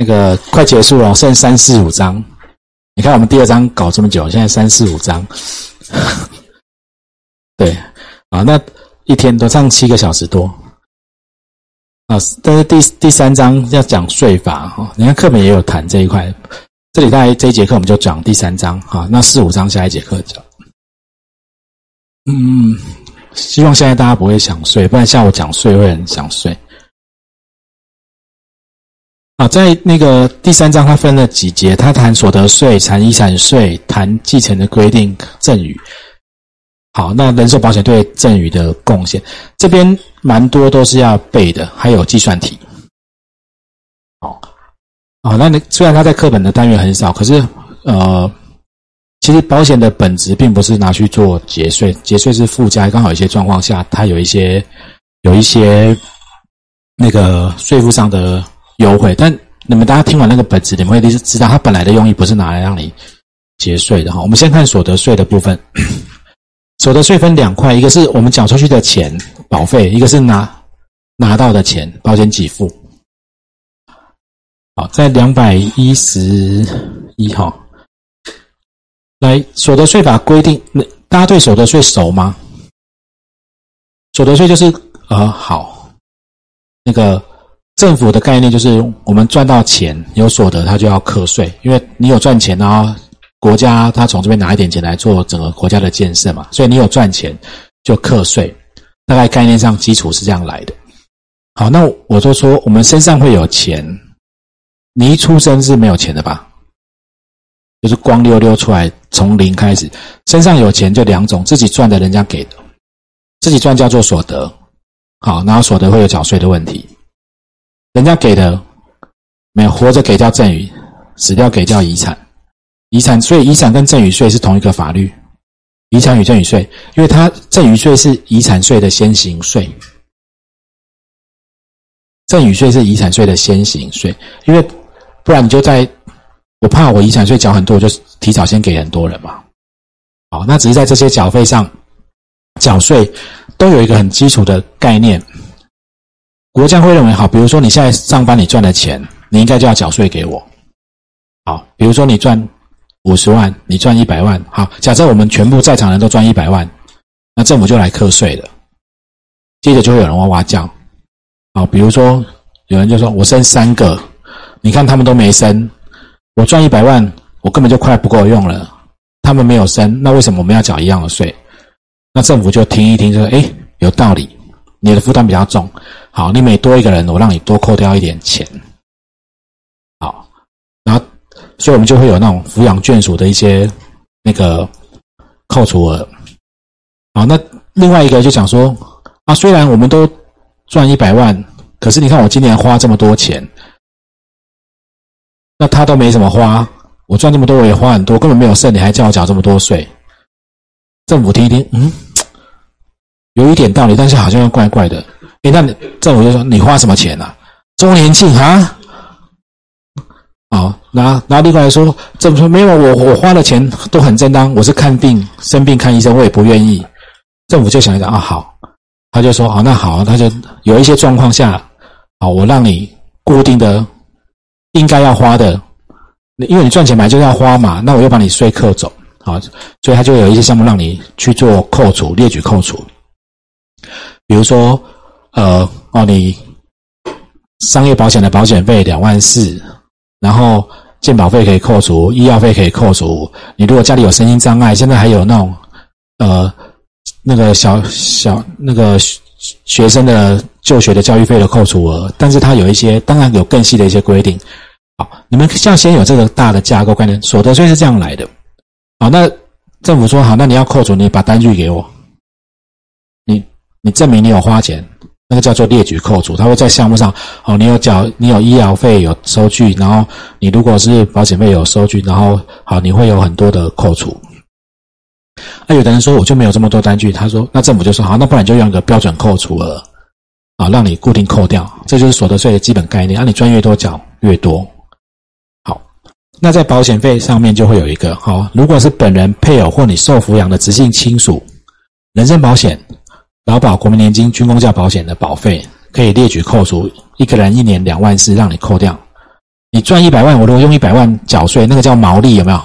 那个快结束了，剩三四五章。你看我们第二章搞这么久，现在三四五章。对，啊，那一天都上七个小时多。啊，但是第第三章要讲税法哈，你看课本也有谈这一块。这里在这一节课我们就讲第三章哈，那四五章下一节课讲。嗯，希望现在大家不会想睡，不然下午讲睡会很想睡。啊，在那个第三章，它分了几节，它谈所得税、谈遗产税、谈继承的规定、赠与。好，那人寿保险对赠与的贡献，这边蛮多都是要背的，还有计算题。好，啊，那你虽然它在课本的单元很少，可是呃，其实保险的本质并不是拿去做节税，节税是附加，刚好有些状况下，它有一些有一些那个税负上的优惠。但你们大家听完那个本质，你们会知道它本来的用意不是拿来让你节税的哈。我们先看所得税的部分。所得税分两块，一个是我们缴出去的钱保费，一个是拿拿到的钱保险给付。好，在两百一十一号，来所得税法规定，大家对所得税熟吗？所得税就是呃好，那个政府的概念就是我们赚到钱有所得，他就要课税，因为你有赚钱啊。国家他从这边拿一点钱来做整个国家的建设嘛，所以你有赚钱就课税，大概概念上基础是这样来的。好，那我就说我们身上会有钱，你一出生是没有钱的吧？就是光溜溜出来，从零开始，身上有钱就两种，自己赚的，人家给的，自己赚叫做所得，好，然后所得会有缴税的问题，人家给的没有活着给叫赠与，死掉给叫遗产。遗产税、遗产跟赠与税是同一个法律，遗产与赠与税，因为它赠与税是遗产税的先行税，赠与税是遗产税的先行税，因为不然你就在，我怕我遗产税缴很多，我就提早先给很多人嘛。好，那只是在这些缴费上，缴税都有一个很基础的概念，国家会认为好，比如说你现在上班你赚的钱，你应该就要缴税给我。好，比如说你赚。五十万，你赚一百万，好，假设我们全部在场人都赚一百万，那政府就来课税了。接着就会有人哇哇叫，好，比如说有人就说我生三个，你看他们都没生，我赚一百万，我根本就快不够用了，他们没有生，那为什么我们要缴一样的税？那政府就听一听，就说哎，有道理，你的负担比较重，好，你每多一个人，我让你多扣掉一点钱。好，然后所以，我们就会有那种抚养眷属的一些那个扣除额。好，那另外一个就讲说啊，虽然我们都赚一百万，可是你看我今年花这么多钱，那他都没怎么花，我赚这么多我也花很多，根本没有剩，你还叫我缴这么多税？政府听一听，嗯，有一点道理，但是好像又怪怪的。哎，那你政府就说你花什么钱啊？周年庆啊？好，那那另外说，政府说没有，我我花的钱都很正当，我是看病生病看医生，我也不愿意。政府就想一想啊，好，他就说啊，那好，他就有一些状况下，好，我让你固定的应该要花的，因为你赚钱买就是要花嘛，那我又把你税扣走，好，所以他就有一些项目让你去做扣除，列举扣除。比如说，呃，哦，你商业保险的保险费两万四。然后健保费可以扣除，医药费可以扣除。你如果家里有身心障碍，现在还有那种，呃，那个小小那个学生的就学的教育费的扣除额。但是它有一些，当然有更细的一些规定。好，你们像先有这个大的架构概念，所得税是这样来的。好，那政府说好，那你要扣除，你把单据给我，你证明你有花钱。那个叫做列举扣除，他会在项目上，哦，你有缴，你有医疗费有收据，然后你如果是保险费有收据，然后好，你会有很多的扣除。那有的人说我就没有这么多单据，他说那政府就说好，那不然就用一个标准扣除额，啊，让你固定扣掉，这就是所得税的基本概念，让你赚越多缴越多。好，那在保险费上面就会有一个，好，如果是本人、配偶或你受抚养的直系亲属，人身保险。劳保、国民年金、军工教保险的保费可以列举扣除，一个人一年两万四，让你扣掉。你赚一百万，我如果用一百万缴税，那个叫毛利，有没有？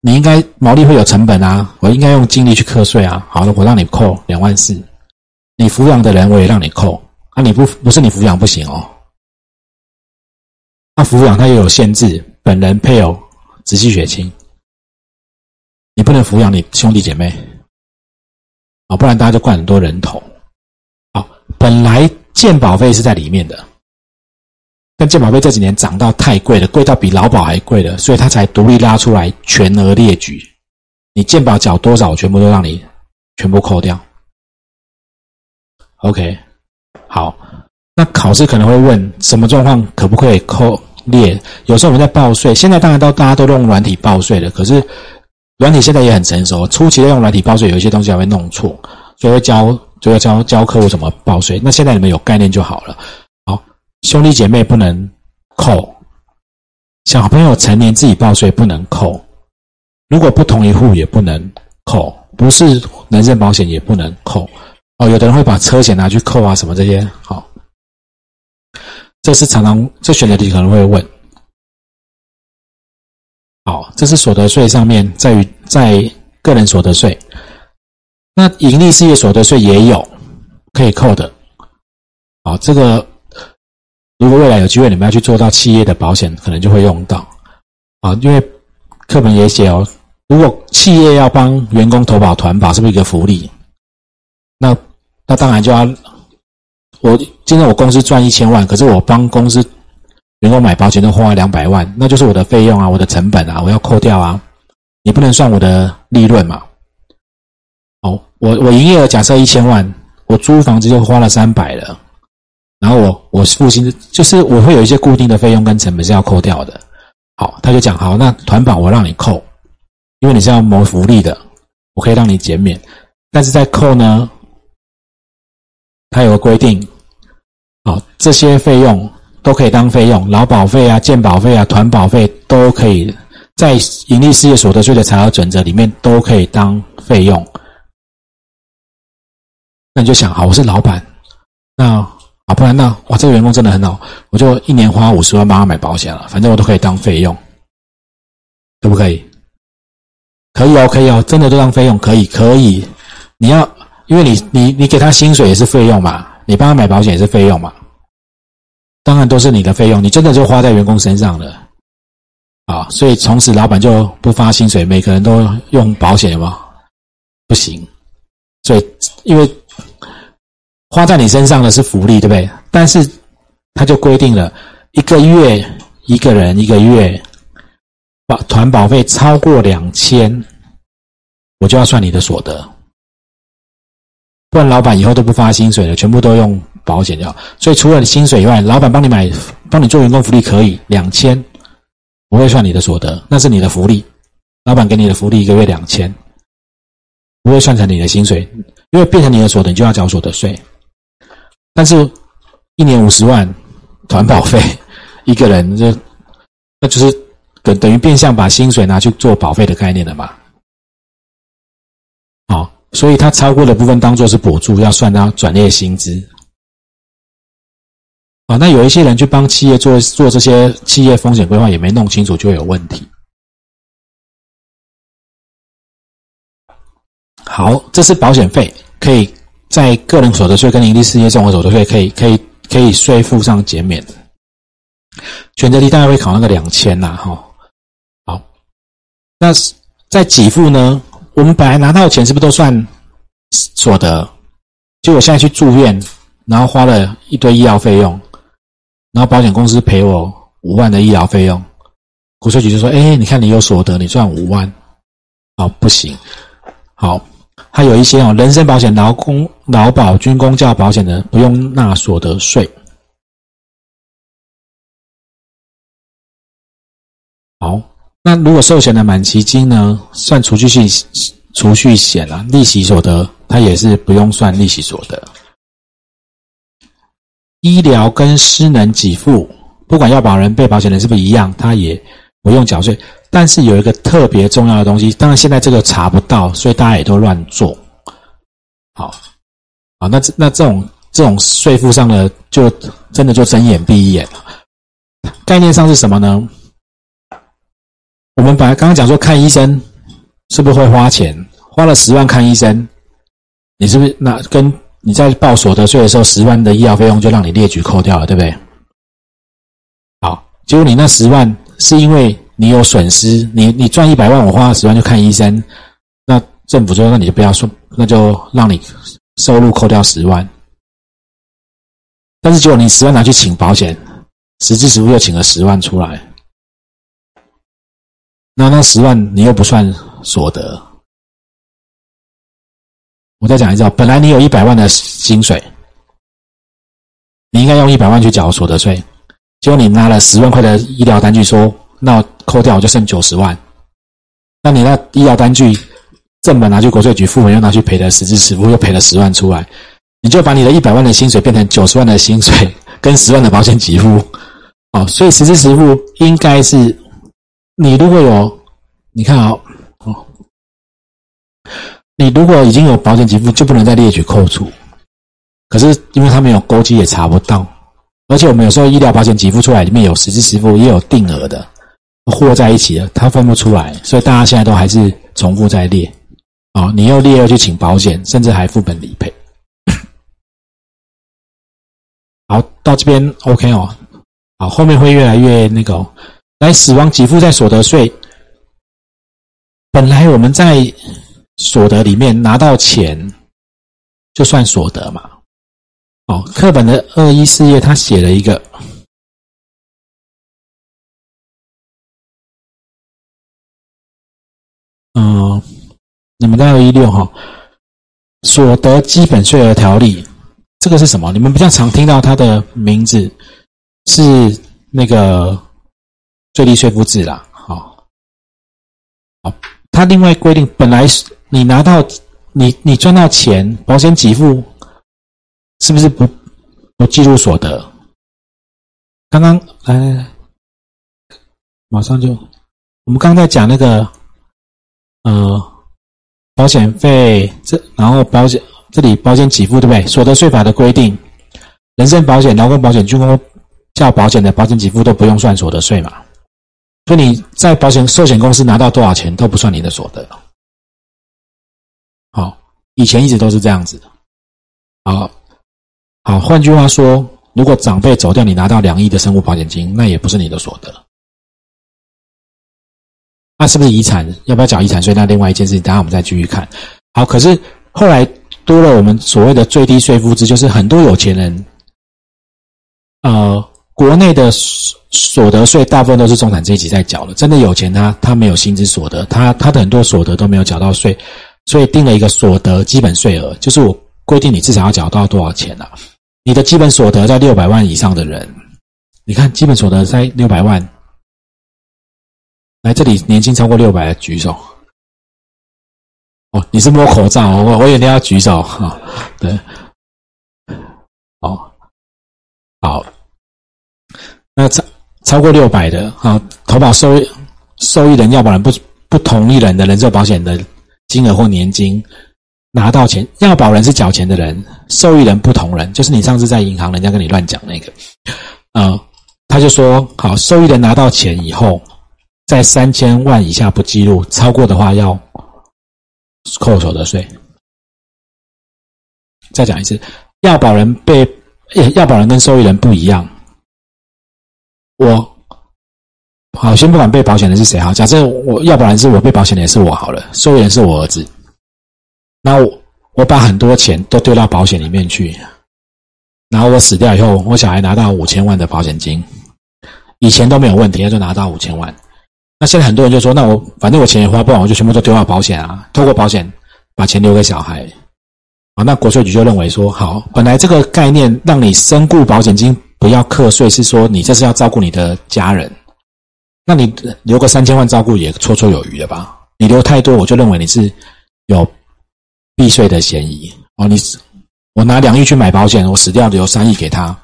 你应该毛利会有成本啊，我应该用精力去课税啊。好了，我让你扣两万四，你抚养的人我也让你扣，啊，你不不是你抚养不行哦。那抚养它也有限制，本人、配偶、直系血亲，你不能抚养你兄弟姐妹，啊，不然大家就灌很多人头。好，本来健保费是在里面的。但健保费这几年涨到太贵了，贵到比劳保还贵了，所以他才独立拉出来全额列举。你健保缴多少，我全部都让你全部扣掉。OK，好，那考试可能会问什么状况可不可以扣列？有时候我们在报税，现在当然都大家都用软体报税了，可是软体现在也很成熟，初期的用软体报税，有一些东西还会弄错，所以会教就要教教客户怎么报税。那现在你们有概念就好了。好兄弟姐妹不能扣，小朋友成年自己报税不能扣，如果不同一户也不能扣，不是人身保险也不能扣。哦，有的人会把车险拿去扣啊，什么这些，好，这是常常这选择题可能会问。好，这是所得税上面在于在个人所得税，那盈利事业所得税也有可以扣的。好，这个。如果未来有机会，你们要去做到企业的保险，可能就会用到啊，因为课本也写哦，如果企业要帮员工投保团保，是不是一个福利？那那当然就要，我今天我公司赚一千万，可是我帮公司员工买保险都花两百万，那就是我的费用啊，我的成本啊，我要扣掉啊，你不能算我的利润嘛？哦，我我营业额假设一千万，我租房子就花了三百了。然后我我付薪就是我会有一些固定的费用跟成本是要扣掉的。好，他就讲好，那团保我让你扣，因为你是要谋福利的，我可以让你减免。但是在扣呢，他有个规定，好，这些费用都可以当费用，劳保费啊、健保费啊、团保费都可以在盈利事业所得税的财务准则里面都可以当费用。那你就想，好，我是老板，那。啊，不然那哇，这个员工真的很好，我就一年花五十万帮他买保险了，反正我都可以当费用，可不可以？可以哦，可以哦，真的都当费用，可以，可以。你要，因为你你你给他薪水也是费用嘛，你帮他买保险也是费用嘛，当然都是你的费用，你真的就花在员工身上了，啊，所以从此老板就不发薪水，每个人都用保险吗？不行，所以因为。花在你身上的是福利，对不对？但是他就规定了一个月一个人一个月保团保费超过两千，我就要算你的所得，不然老板以后都不发薪水了，全部都用保险要。所以除了你薪水以外，老板帮你买、帮你做员工福利可以两千，不会算你的所得，那是你的福利。老板给你的福利一个月两千，不会算成你的薪水，因为变成你的所得，你就要缴所得税。但是，一年五十万团保费，一个人就那就是等等于变相把薪水拿去做保费的概念了嘛？好，所以他超过的部分当做是补助，要算到转业薪资。啊，那有一些人去帮企业做做这些企业风险规划，也没弄清楚，就会有问题。好，这是保险费，可以。在个人所得税跟盈利事业综合所得税可以可以可以税负上减免，选择题大概会考那个两千呐，哈，好，那在给付呢？我们本来拿到的钱是不是都算所得？就我现在去住院，然后花了一堆医药费用，然后保险公司赔我五万的医疗费用，国税局就说：“哎，你看你有所得，你赚五万，好不行，好。”还有一些哦，人身保险、劳工、劳保、军工教保险的不用纳所得税。好，那如果寿险的满期金呢，算储蓄性储蓄险啊，利息所得它也是不用算利息所得。医疗跟失能给付，不管要保人、被保险人是不是一样，他也不用缴税。但是有一个特别重要的东西，当然现在这个查不到，所以大家也都乱做。好，好，那这那这种这种税负上的，就真的就睁眼闭一眼了。概念上是什么呢？我们本来刚刚讲说看医生是不是会花钱？花了十万看医生，你是不是那跟你在报所得税的时候，十万的医疗费用就让你列举扣掉了，对不对？好，结果你那十万是因为你有损失，你你赚一百万，我花了十万就看医生，那政府说那你就不要说，那就让你收入扣掉十万。但是结果你十万拿去请保险，实质实付又请了十万出来，那那十万你又不算所得。我再讲一次，本来你有一百万的薪水，你应该用一百万去缴所得税，结果你拿了十万块的医疗单据，说那扣掉就剩九十万，那你那医疗单据正本拿去国税局，副本又拿去赔的实质实付又赔了十万出来。你就把你的一百万的薪水变成九十万的薪水，跟十万的保险给付，哦，所以实质实付应该是你如果有，你看啊，哦，你如果已经有保险给付，就不能再列举扣除。可是因为他没有勾稽，也查不到。而且我们有时候医疗保险给付出来，里面有实质实付，也有定额的，和在一起的，它分不出来。所以大家现在都还是重复在列，哦，你又列又去请保险，甚至还副本理赔。好，到这边 OK 哦。好，后面会越来越那个。来，死亡给付在所得税。本来我们在所得里面拿到钱，就算所得嘛。哦，课本的二一四页他写了一个，嗯，你们在二一六哈，所得基本税额条例。这个是什么？你们比较常听到它的名字是那个最低税负制啦。好，好，它另外规定，本来是你拿到你你赚到钱，保险给付是不是不不计入所得？刚刚来，马上就，我们刚刚在讲那个呃保险费，这然后保险。这里保险给付对不对？所得税法的规定，人身保险、劳工保险、军工较保险的保险给付都不用算所得税嘛。所以你在保险寿险公司拿到多少钱都不算你的所得。以前一直都是这样子的。好，好，换句话说，如果长辈走掉，你拿到两亿的生活保险金，那也不是你的所得。那是不是遗产？要不要缴遗产税？那另外一件事情，等下我们再继续看。好，可是后来。多了我们所谓的最低税负制，就是很多有钱人，呃，国内的所得税大部分都是中产阶级在缴的。真的有钱，他他没有薪资所得，他他的很多所得都没有缴到税，所以定了一个所得基本税额，就是我规定你至少要缴到多少钱啊？你的基本所得在六百万以上的人，你看基本所得在六百万，来这里年薪超过六百的举手。哦，你是摸口罩，我我也要举手哈。对，哦，好，那超超过六百的啊，投保受益受益人要保人不不同意人的人寿保险的金额或年金拿到钱，要保人是缴钱的人，受益人不同人，就是你上次在银行人家跟你乱讲那个，呃，他就说好，受益人拿到钱以后，在三千万以下不记录，超过的话要。扣所得税。再讲一次，要保人被要保人跟受益人不一样。我好，先不管被保险的是谁，好，假设我要不然是我，被保险的也是我，好了，受益人是我儿子。那我我把很多钱都丢到保险里面去，然后我死掉以后，我小孩拿到五千万的保险金，以前都没有问题，他就拿到五千万。那现在很多人就说：“那我反正我钱也花不完，我就全部都丢到保险啊，透过保险把钱留给小孩。”啊，那国税局就认为说：“好，本来这个概念让你身故保险金不要课税，是说你这是要照顾你的家人，那你留个三千万照顾也绰绰有余的吧？你留太多，我就认为你是有避税的嫌疑哦。你我拿两亿去买保险，我死掉留三亿给他，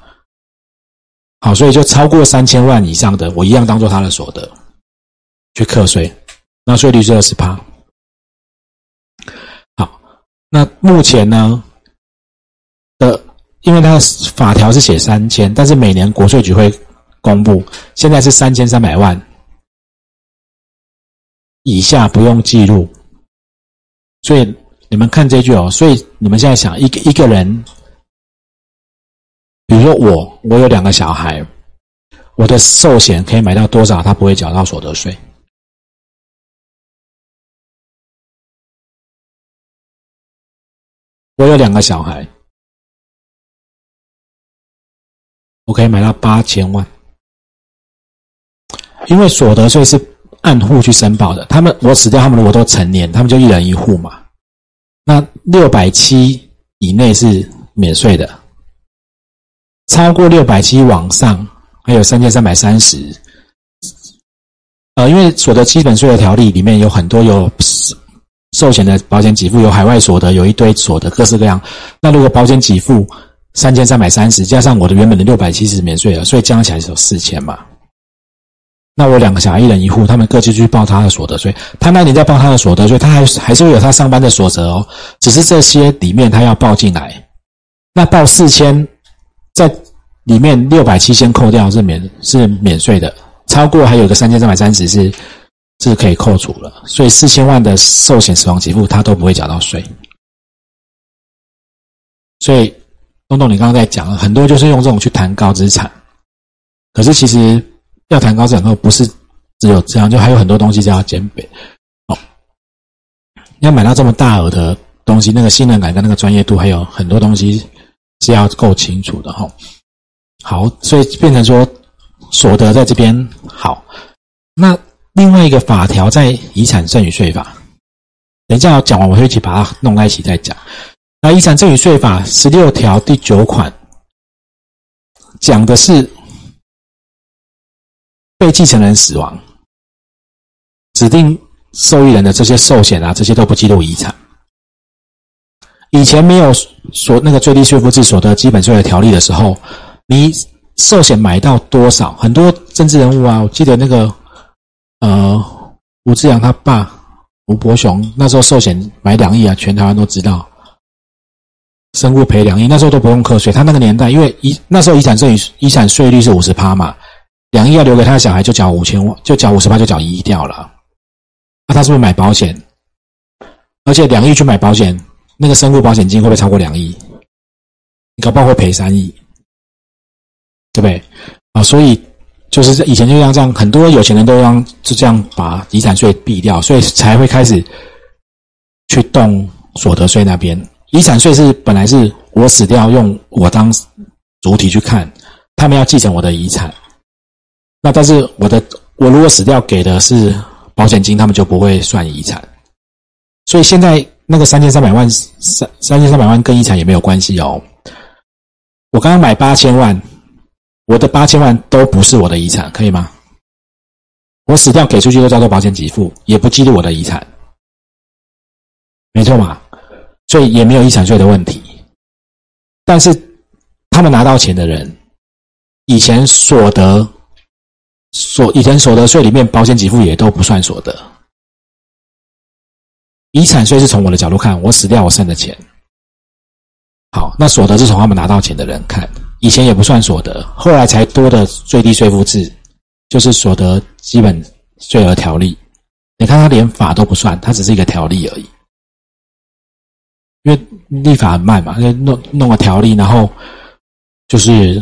好，所以就超过三千万以上的，我一样当做他的所得。”去课税，那税率是二十趴。好，那目前呢的，因为它的法条是写三千，但是每年国税局会公布，现在是三千三百万以下不用记录。所以你们看这句哦，所以你们现在想一个一个人，比如说我，我有两个小孩，我的寿险可以买到多少，他不会缴到所得税？我有两个小孩，我可以买到八千万，因为所得税是按户去申报的。他们我死掉，他们如果都成年，他们就一人一户嘛。那六百七以内是免税的，超过六百七往上还有三千三百三十。呃，因为所得基本税的条例里面有很多有。寿险的保险给付有海外所得，有一堆所得，各式各样。那如果保险给付三千三百三十，加上我的原本的六百七十免税额，所以加起来是有四千嘛。那我两个小孩一人一户，他们各自去报他的所得税。他那年在报他的所得税，他还还是会有他上班的所得哦。只是这些里面他要报进来，那报四千，在里面六百七先扣掉是免是免税的，超过还有个三千三百三十是。是可以扣除了，所以四千万的寿险死亡给付，他都不会缴到税。所以东东，你刚刚在讲很多，就是用这种去谈高资产。可是其实要谈高资产，后不是只有这样，就还有很多东西是要兼备。哦，要买到这么大额的东西，那个信任感跟那个专业度，还有很多东西是要够清楚的哈。好，所以变成说所得在这边好，那。另外一个法条在遗产赠与税法，等一下我讲完我会一起把它弄在一起再讲。那遗产赠与税法十六条第九款讲的是被继承人死亡，指定受益人的这些寿险啊，这些都不计入遗产。以前没有所那个最低税负制所得基本税的条例的时候，你寿险买到多少，很多政治人物啊，我记得那个。呃，吴志阳他爸吴伯雄那时候寿险买两亿啊，全台湾都知道，生物赔两亿，那时候都不用课税。他那个年代，因为遗那时候遗产税遗产税率是五十趴嘛，两亿要留给他的小孩，就缴五千万，就缴五十趴，就缴一亿掉了。那他是不是买保险？而且两亿去买保险，那个生物保险金会不会超过两亿？你搞不好会赔三亿，对不对？啊，所以。就是以前就像这样，很多有钱人都让就这样把遗产税避掉，所以才会开始去动所得税那边。遗产税是本来是我死掉用我当主体去看，他们要继承我的遗产。那但是我的我如果死掉给的是保险金，他们就不会算遗产。所以现在那个三千三百万三三千三百万跟遗产也没有关系哦。我刚刚买八千万。我的八千万都不是我的遗产，可以吗？我死掉给出去都叫做保险给付，也不记录我的遗产，没错嘛？所以也没有遗产税的问题。但是他们拿到钱的人，以前所得所以前所得税里面保险给付也都不算所得。遗产税是从我的角度看，我死掉我剩的钱。好，那所得是从他们拿到钱的人看。以前也不算所得，后来才多的最低税负制，就是所得基本税额条例。你看，他连法都不算，他只是一个条例而已。因为立法很慢嘛，就弄弄个条例，然后就是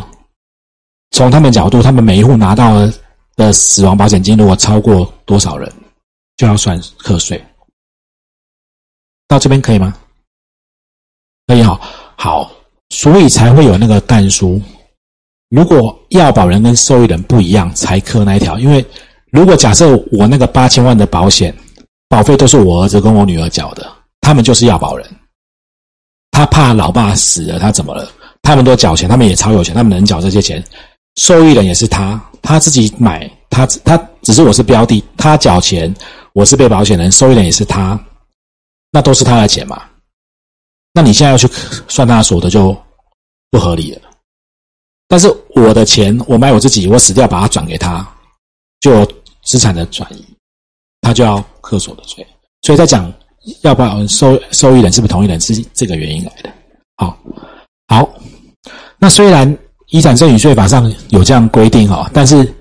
从他们角度，他们每一户拿到的死亡保险金，如果超过多少人，就要算课税。到这边可以吗？可以好，好。所以才会有那个但书。如果要保人跟受益人不一样，才刻那一条。因为如果假设我那个八千万的保险保费都是我儿子跟我女儿缴的，他们就是要保人。他怕老爸死了，他怎么了？他们都缴钱，他们也超有钱，他们能缴这些钱。受益人也是他，他自己买，他他只是我是标的，他缴钱，我是被保险人，受益人也是他，那都是他的钱嘛。那你现在要去算他的所得就。不合理了，但是我的钱我买我自己，我死掉把它转给他，就有资产的转移，他就要课所得税。所以在讲要不要收受益人是不是同一人，是这个原因来的。好，好，那虽然遗产赠与税法上有这样规定哈，但是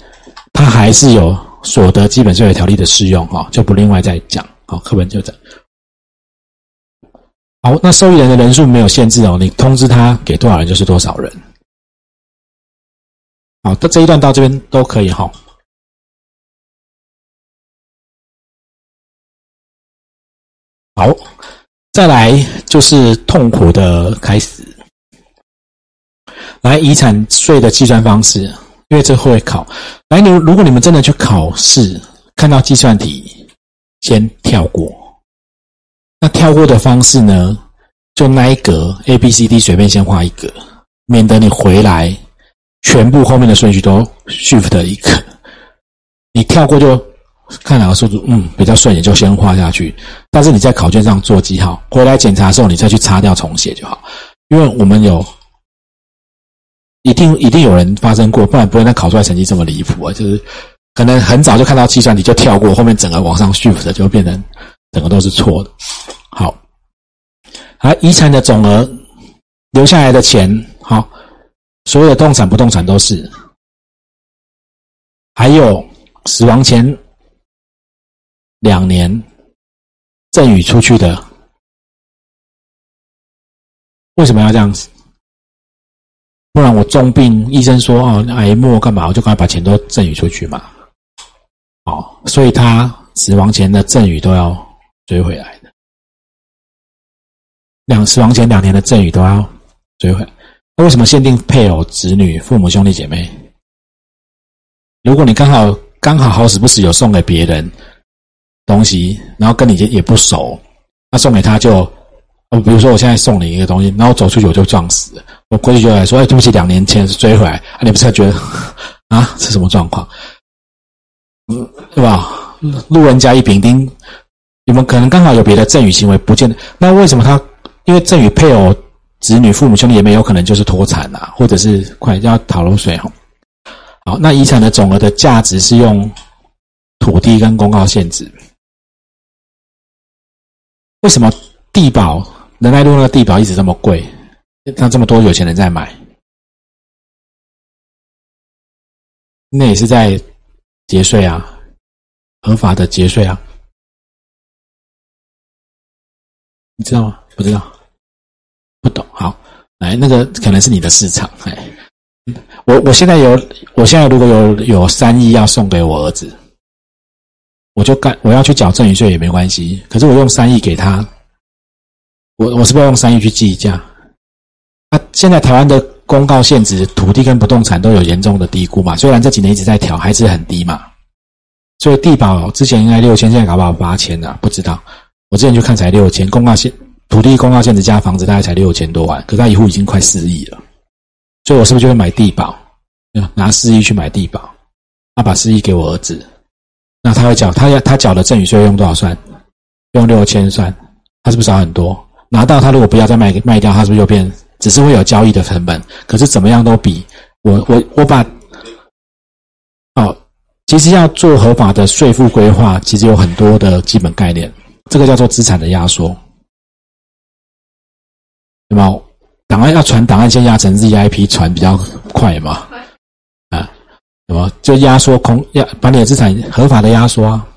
它还是有所得基本税条例的适用哈，就不另外再讲。哦，课文就这。好，那受益人的人数没有限制哦，你通知他给多少人就是多少人。好，这这一段到这边都可以哈。好，再来就是痛苦的开始。来，遗产税的计算方式，因为这会考。来，你如果你们真的去考试，看到计算题，先跳过。那跳过的方式呢，就那一格 A、B、C、D 随便先画一格，免得你回来全部后面的顺序都 Shift 一个。你跳过就。看哪个数字嗯比较顺，也就先画下去。但是你在考卷上做记号，回来检查的时候，你再去擦掉重写就好。因为我们有一定一定有人发生过，不然不会那考出来成绩这么离谱啊！就是可能很早就看到计算题就跳过，后面整个往上 shift 就变成整个都是错的。好，而，遗产的总额留下来的钱，好，所有的动产不动产都是，还有死亡前。两年赠与出去的，为什么要这样子？不然我重病，医生说哦癌末干嘛，我就赶快把钱都赠与出去嘛。哦，所以他死亡前的赠与都要追回来的。两死亡前两年的赠与都要追回。那为什么限定配偶、子女、父母、兄弟姐妹？如果你刚好刚好好死不死有送给别人。东西，然后跟你也也不熟，那送给他就，我比如说我现在送你一个东西，然后走出去我就撞死，我过去就来说，哎，对不起，两年前是追回来，啊，你不是觉得啊是什么状况？嗯，对吧？路人甲乙丙丁，你们可能刚好有别的赠与行为，不见得。那为什么他？因为赠与配偶、子女、父母、兄弟也没有可能就是脱产啊，或者是快要逃漏税哈。好，那遗产的总额的价值是用土地跟公告限制。为什么地保仁爱路那个地保一直这么贵？那这么多有钱人在买，那也是在节税啊，合法的节税啊，你知道吗？不知道，不懂。好，来，那个可能是你的市场。哎，我我现在有，我现在如果有有三亿要送给我儿子。我就干，我要去缴赠与税也没关系。可是我用三亿给他，我我是不是要用三亿去计价？那现在台湾的公告限值，土地跟不动产都有严重的低估嘛？虽然这几年一直在调，还是很低嘛。所以地保之前应该六千，现在搞不好八千了？不知道。我之前去看才六千，公告限土地公告限值加房子大概才六千多万，可他一户已经快四亿了。所以我是不是就会买地保？拿四亿去买地保，他把四亿给我儿子。那他会缴，他要他缴的赠与税用多少算？用六千算，他是不是少很多？拿到他如果不要再卖卖掉，他是不是又变？只是会有交易的成本，可是怎么样都比我我我把哦，其实要做合法的税负规划，其实有很多的基本概念，这个叫做资产的压缩，对吗？档案要传档案，先压成 ZIP 传比较快嘛。啊什么？就压缩空压，把你的资产合法的压缩啊！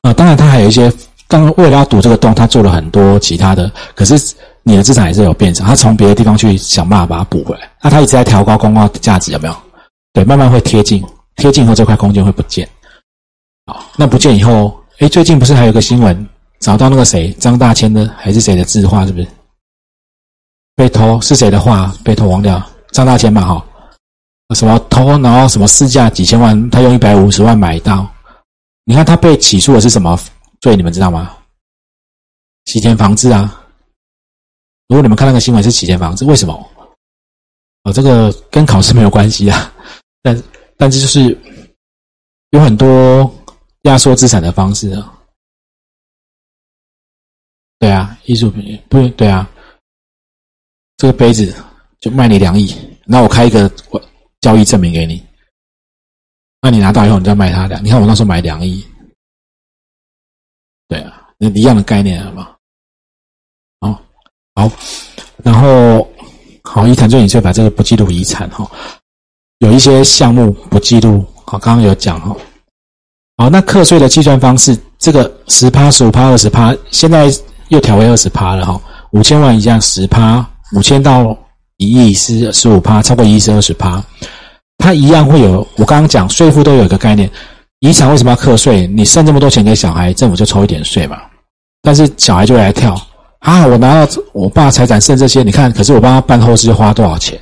啊，当然，它还有一些，刚刚为了要堵这个洞，他做了很多其他的。可是你的资产还是有变少，他从别的地方去想办法把它补回来。那他一直在调高公告价值，有没有？对，慢慢会贴近，贴近后这块空间会不见。好，那不见以后，哎，最近不是还有个新闻，找到那个谁，张大千的还是谁的字画，是不是？被偷是谁的画？被偷忘掉，张大千嘛，哈。什么偷，然后什么市价几千万，他用一百五十万买到。你看他被起诉的是什么罪？你们知道吗？洗钱防治啊！如果你们看那个新闻是洗钱防治，为什么？哦，这个跟考试没有关系啊。但但是就是有很多压缩资产的方式啊。对啊，艺术品不对啊。这个杯子就卖你两亿，那我开一个我。交易证明给你，那你拿到以后，你再卖他两。你看我那时候买两亿，对啊，那一样的概念，好吗？好，好，然后好，遗产最隐税法这个不记录遗产哈，有一些项目不记录，好，刚刚有讲哈。好，那课税的计算方式，这个十趴、十五趴、二十趴，现在又调为二十趴了哈。五千万以下十趴，五千到一亿是十五趴，超过一亿是二十趴。它一样会有，我刚刚讲税负都有一个概念，遗产为什么要课税？你剩这么多钱给小孩，政府就抽一点税嘛。但是小孩就来跳啊，我拿到我爸财产剩这些，你看，可是我帮他办后事花多少钱？